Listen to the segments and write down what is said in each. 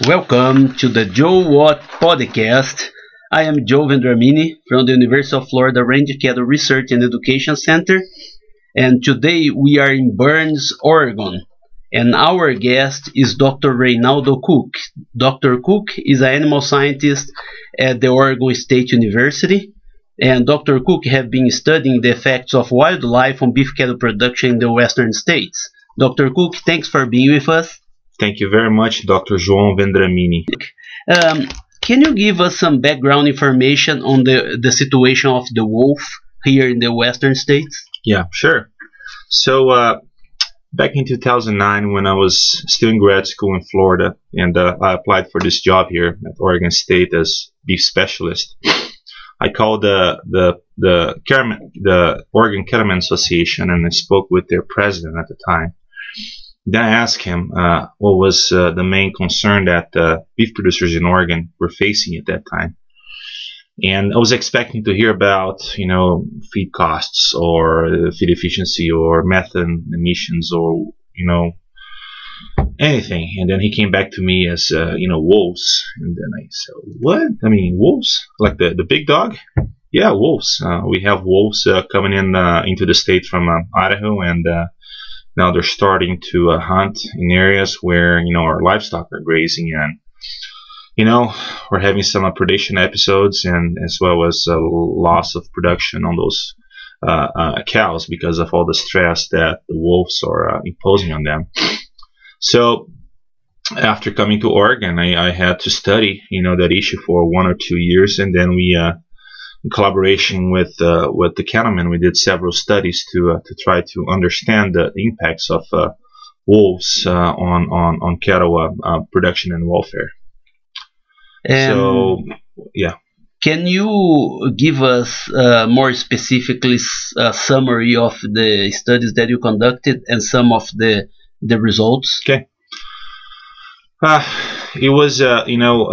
Welcome to the Joe What podcast. I am Joe Vendramini from the University of Florida Range Cattle Research and Education Center, and today we are in Burns, Oregon. And our guest is Dr. Reinaldo Cooke. Dr. Cooke is an animal scientist at the Oregon State University, and Dr. Cooke have been studying the effects of wildlife on beef cattle production in the western states. Dr. Cooke, thanks for being with us. Thank you very much, Dr. João Vendramini. Um, can you give us some background information on the, the situation of the wolf here in the western states? Yeah, sure. So, uh, back in 2009, when I was still in grad school in Florida, and uh, I applied for this job here at Oregon State as beef specialist, I called the the the, the Oregon Cattlemen Association and I spoke with their president at the time. Then I asked him uh, what was uh, the main concern that uh, beef producers in Oregon were facing at that time. And I was expecting to hear about, you know, feed costs or feed efficiency or methane emissions or, you know, anything. And then he came back to me as, uh, you know, wolves. And then I said, what? I mean, wolves? Like the, the big dog? Yeah, wolves. Uh, we have wolves uh, coming in into the state from Idaho and now they're starting to uh, hunt in areas where you know our livestock are grazing and you know we're having some uh, predation episodes and as well as uh, loss of production on those uh, uh, cows because of all the stress that the wolves are uh, imposing on them. So after coming to Oregon I, I, had to study you know that issue for one or two years and then we in collaboration with uh, with the cattlemen, we did several studies to uh, to try to understand the impacts of uh, wolves uh, on on on cattle uh, production and welfare. And so, yeah. Can you give us more specifically a summary of the studies that you conducted and some of the the results? Okay. it was you know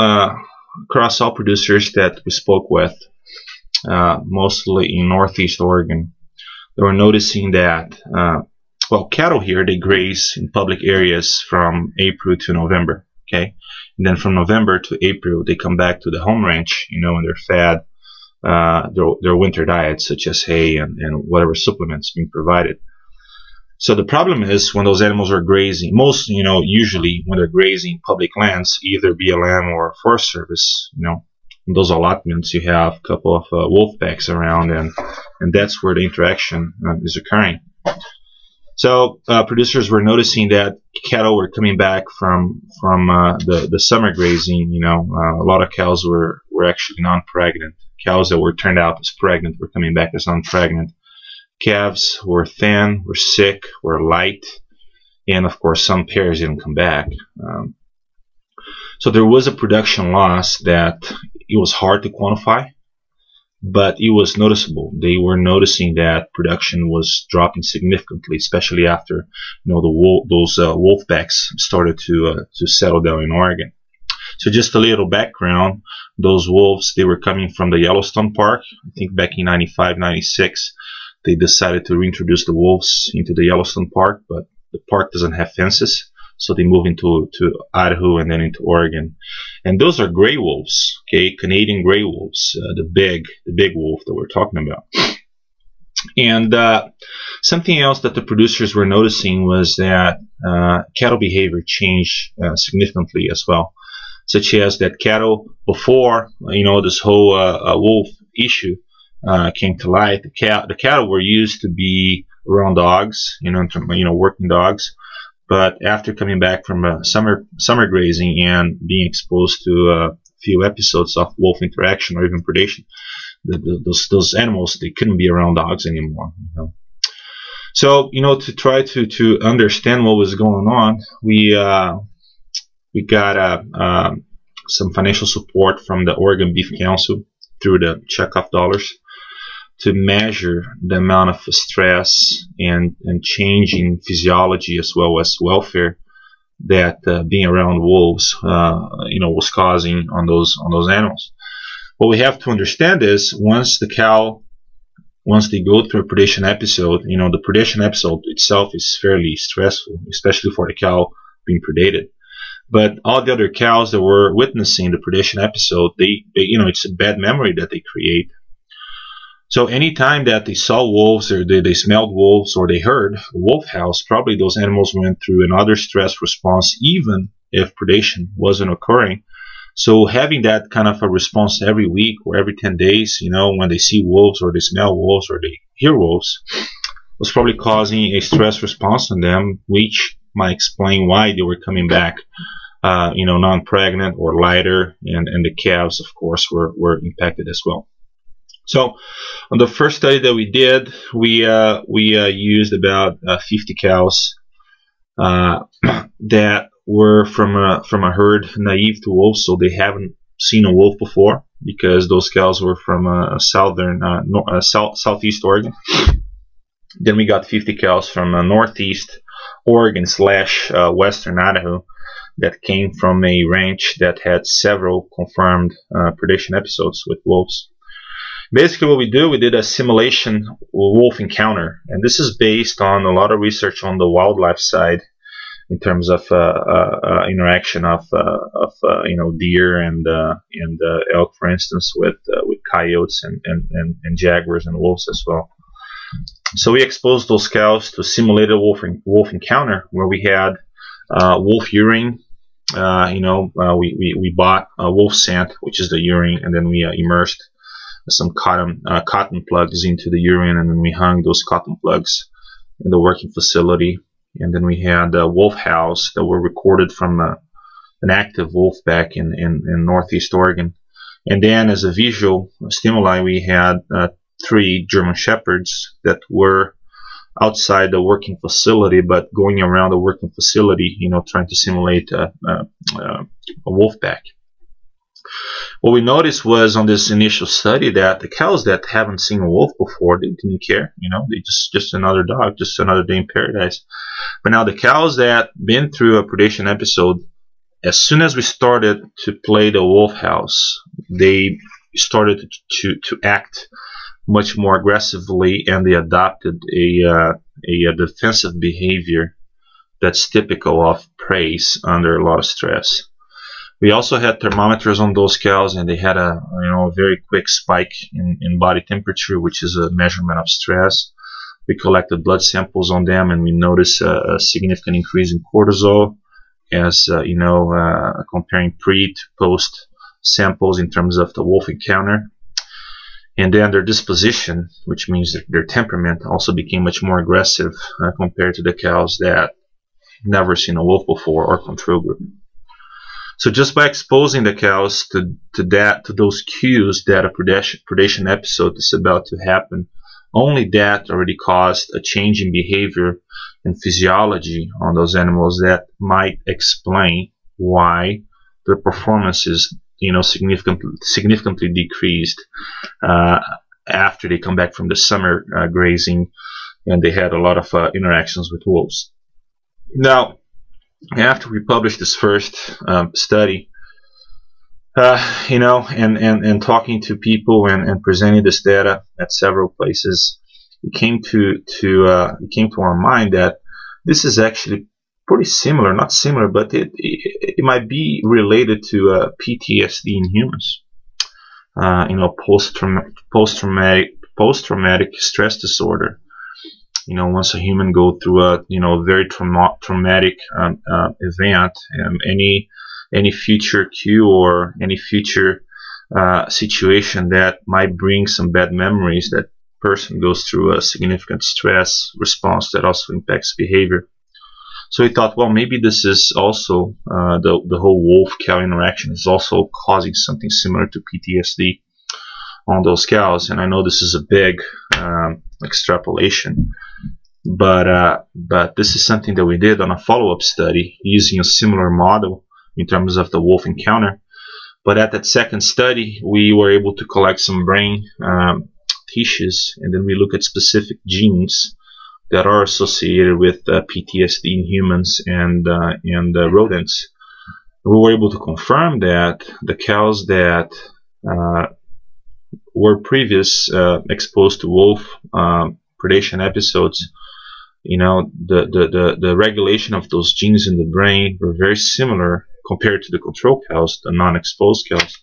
across all producers that we spoke with uh, mostly in northeast Oregon. They were noticing that, uh, well, cattle here, they graze in public areas from April to November, okay? And then from November to April, they come back to the home ranch, you know, and they're fed uh, their, their winter diets, such as hay and, and whatever supplements being provided. So the problem is when those animals are grazing, most, you know, usually when they're grazing public lands, either BLM or Forest Service, you know, those allotments, you have a couple of uh, wolf packs around, and and that's where the interaction uh, is occurring. So uh, producers were noticing that cattle were coming back from from uh, the the summer grazing. You know, uh, a lot of cows were were actually non-pregnant. Cows that were turned out as pregnant were coming back as non-pregnant. Calves were thin, were sick, were light, and of course some pairs didn't come back. Um, so there was a production loss that it was hard to quantify, but it was noticeable. They were noticing that production was dropping significantly, especially after you know the wolf, those uh, wolf packs started to uh, to settle down in Oregon. So just a little background: those wolves they were coming from the Yellowstone Park. I think back in 95, 96, they decided to reintroduce the wolves into the Yellowstone Park, but the park doesn't have fences. So they move into to Idaho and then into Oregon, and those are gray wolves, okay, Canadian gray wolves, uh, the big the big wolf that we're talking about. And uh, something else that the producers were noticing was that uh, cattle behavior changed uh, significantly as well, such as that cattle before you know this whole uh, uh, wolf issue came to light, the, cat, the cattle were used to be around dogs, you know, you know, working dogs. But after coming back from a summer summer grazing and being exposed to a few episodes of wolf interaction or even predation, the, the, those those animals they couldn't be around dogs anymore. You know? So you know to try to to understand what was going on, we uh, we got uh, uh, some financial support from the Oregon Beef Council through the checkoff dollars to measure the amount of stress and, and change in physiology as well as welfare that uh, being around wolves, uh, you know, was causing on those on those animals. What we have to understand is once the cow, once they go through a predation episode, you know, the predation episode itself is fairly stressful, especially for the cow being predated. But all the other cows that were witnessing the predation episode, they, they you know, it's a bad memory that they create. So anytime that they saw wolves or they, they smelled wolves or they heard wolf house, probably those animals went through another stress response, even if predation wasn't occurring. So having that kind of a response every week or every 10 days, you know, when they see wolves or they smell wolves or they hear wolves, was probably causing a stress response in them, which might explain why they were coming back, uh, you know, non-pregnant or lighter, and, and the calves, of course, were, were impacted as well. So, on the first study that we did, we uh, we uh, used about uh, 50 cows uh, that were from a from a herd naive to wolves, so they haven't seen a wolf before because those cows were from southern uh, no, south, southeast Oregon. Then we got 50 cows from northeast Oregon slash western Idaho that came from a ranch that had several confirmed predation episodes with wolves. Basically, what we do, we did a simulation wolf encounter, and this is based on a lot of research on the wildlife side in terms of uh, uh, uh interaction of, uh, of uh, you know deer and and elk, for instance, with with coyotes and, and, and, and, jaguars and wolves as well. So we exposed those cows to simulated wolf wolf encounter where we had wolf urine. you know, we, we, we bought a wolf scent, which is the urine, and then we immersed some cotton uh, cotton plugs into the urine, and then we hung those cotton plugs in the working facility. And then we had a wolf house that were recorded from a, uh, an active wolf back in, in, in northeast Oregon. And then, as a visual stimuli, we had uh, three German shepherds that were outside the working facility, but going around the working facility, you know, trying to simulate a, a, a wolf pack. What we noticed was on this initial study that the cows that haven't seen a wolf before, they didn't care. You know, they just just another dog, just another day in paradise. But now the cows that been through a predation episode, as soon as we started to play the wolf house, they started to to act much more aggressively, and they adopted a uh, a, defensive behavior that's typical of preys under a lot of stress. We also had thermometers on those cows, and they had a you know a very quick spike in, in body temperature, which is a measurement of stress. We collected blood samples on them, and we noticed a, a significant increase in cortisol, as uh, you know, uh, comparing pre to post samples in terms of the wolf encounter. And then their disposition, which means that their temperament, also became much more aggressive uh, compared to the cows that never seen a wolf before or control group. So just by exposing the cows to, to that to those cues that a predation, predation episode is about to happen, only that already caused a change in behavior and physiology on those animals that might explain why their performance is you know significantly significantly decreased uh, after they come back from the summer uh, grazing and they had a lot of uh, interactions with wolves. Now, after we published this first um, study, uh, you know, and, and, and talking to people and, and presenting this data at several places, it came to to uh, it came to our mind that this is actually pretty similar, not similar, but it it, it might be related to uh, PTSD in humans. Uh, you know, post post traumatic post traumatic stress disorder you know, once a human go through a, you know, very trauma- traumatic um, uh, event, um, any any future cue or any future uh, situation that might bring some bad memories, that person goes through a significant stress response that also impacts behavior. So he thought, well, maybe this is also uh, the the whole wolf cow interaction is also causing something similar to PTSD on those cows. And I know this is a big um, extrapolation, but uh, but this is something that we did on a follow-up study using a similar model in terms of the wolf encounter. But at that second study, we were able to collect some brain um, tissues, and then we look at specific genes that are associated with uh, PTSD in humans and uh, and uh, rodents. We were able to confirm that the cows that uh, were previous uh, exposed to wolf um, predation episodes, you know, the, the, the, the, regulation of those genes in the brain were very similar compared to the control cows, the non-exposed cows,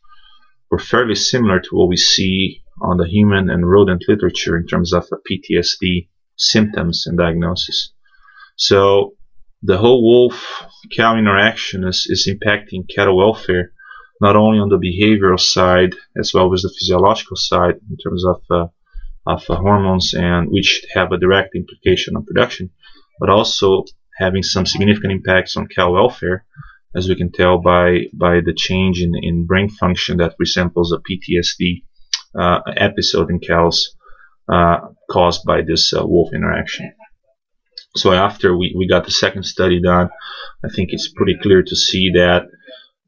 were fairly similar to what we see on the human and rodent literature in terms of PTSD symptoms and diagnosis. So the whole wolf cow interaction is, is impacting cattle welfare not only on the behavioral side as well as the physiological side in terms of uh, of hormones and which have a direct implication on production, but also having some significant impacts on cow welfare, as we can tell by by the change in, in brain function that resembles a PTSD uh, episode in cows uh, caused by this uh, wolf interaction. So after we, we got the second study done, I think it's pretty clear to see that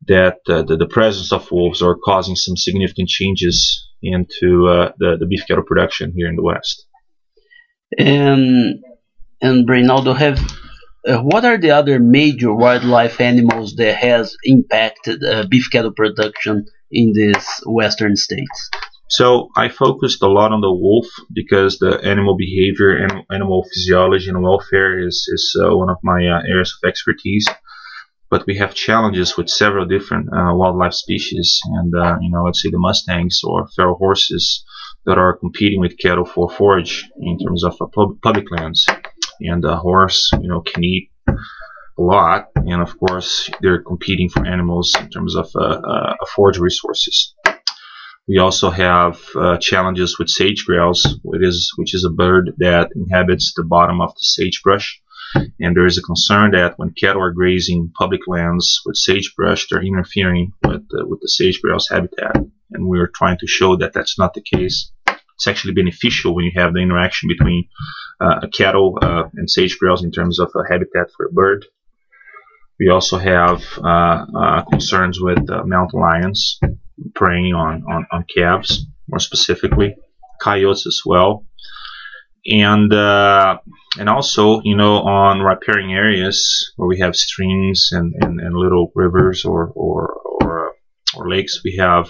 that uh, the, the, presence of wolves are causing some significant changes into uh, the, the beef cattle production here in the West. And and Reinaldo, have uh, what are the other major wildlife animals that has impacted uh, beef cattle production in these western states? So I focused a lot on the wolf because the animal behavior and animal physiology and welfare is is uh, one of my uh, areas of expertise. But we have challenges with several different uh, wildlife species, and uh, you know, let's say the mustangs or feral horses that are competing with cattle for forage in terms of uh, pub- public lands. And a horse, you know, can eat a lot, and of course, they're competing for animals in terms of uh, forage resources. We also have uh, challenges with sage grouse, which is, which is a bird that inhabits the bottom of the sagebrush. And there is a concern that when cattle are grazing public lands with sagebrush, they're interfering with, uh, with the sage grouse habitat. And we're trying to show that that's not the case. It's actually beneficial when you have the interaction between uh, cattle uh, and sage grouse in terms of a habitat for a bird. We also have uh, uh, concerns with mountain lions preying on, on, on calves, more specifically, coyotes as well. And uh, and also, you know, on riparian areas where we have streams and, and, and little rivers or or or, uh, or, lakes, we have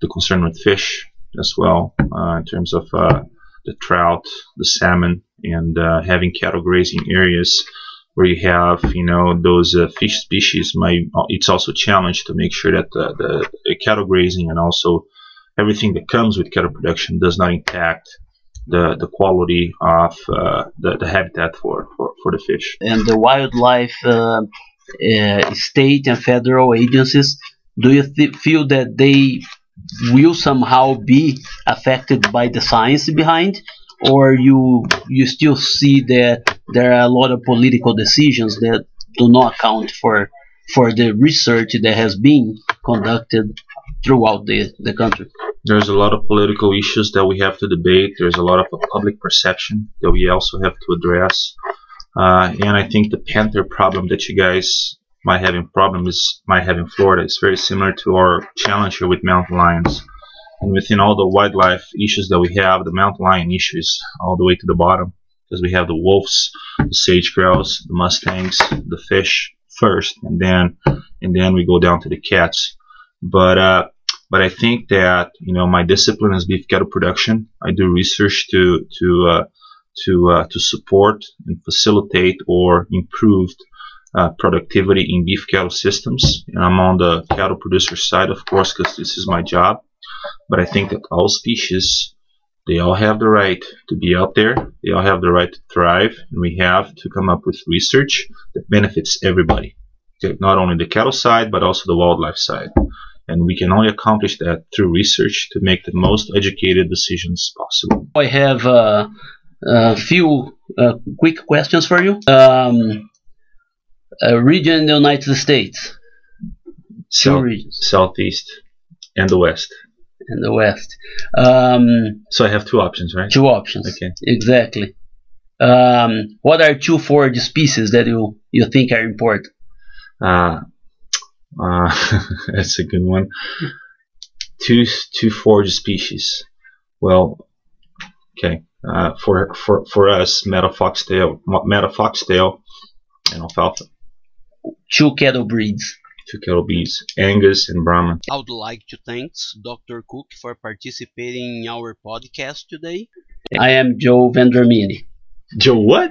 the concern with fish as well uh, in terms of uh, the trout, the salmon, and uh, having cattle grazing areas where you have you know those uh, fish species might it's also a challenge to make sure that the, the, the, cattle grazing and also everything that comes with cattle production does not impact the, the quality of uh, the, the habitat for, for, for the fish. And the wildlife uh, uh state and federal agencies, do you th- feel that they will somehow be affected by the science behind or you you still see that there are a lot of political decisions that do not account for for the research that has been conducted throughout the, the country. There's a lot of political issues that we have to debate. There's a lot of public perception that we also have to address. Uh, and I think the panther problem that you guys might have in problem is might have in Florida is very similar to our challenge here with mountain lions. And within all the wildlife issues that we have, the mountain lion issue is all the way to the bottom because we have the wolves, the sage grouse, the mustangs, the fish first, and then and then we go down to the cats. But uh, but I think that you know my discipline is beef cattle production. I do research to to uh, to uh, to support and facilitate or improve uh, productivity in beef cattle systems. And I'm on the cattle producer side, of course, because this is my job. But I think that all species, they all have the right to be out there. They all have the right to thrive. And we have to come up with research that benefits everybody. Not only the cattle side, but also the wildlife side. And we can only accomplish that through research to make the most educated decisions possible. I have uh, a few uh, quick questions for you. Um, a region in the United States. South, Southeast and the West in the West. Um, so I have two options, right? Two options. Okay. Exactly. Um, what are two forage species that you, you think are important? Uh, uh, that's a good one. Two two forage species. Well, okay. Uh, for for for us, meadow foxtail, meadow foxtail, and alfalfa. Two cattle breeds Two cattle breeds, Angus and Brahman. I would like to thank Dr. Cooke for participating in our podcast today. I am Joe Vendramini. Joe what?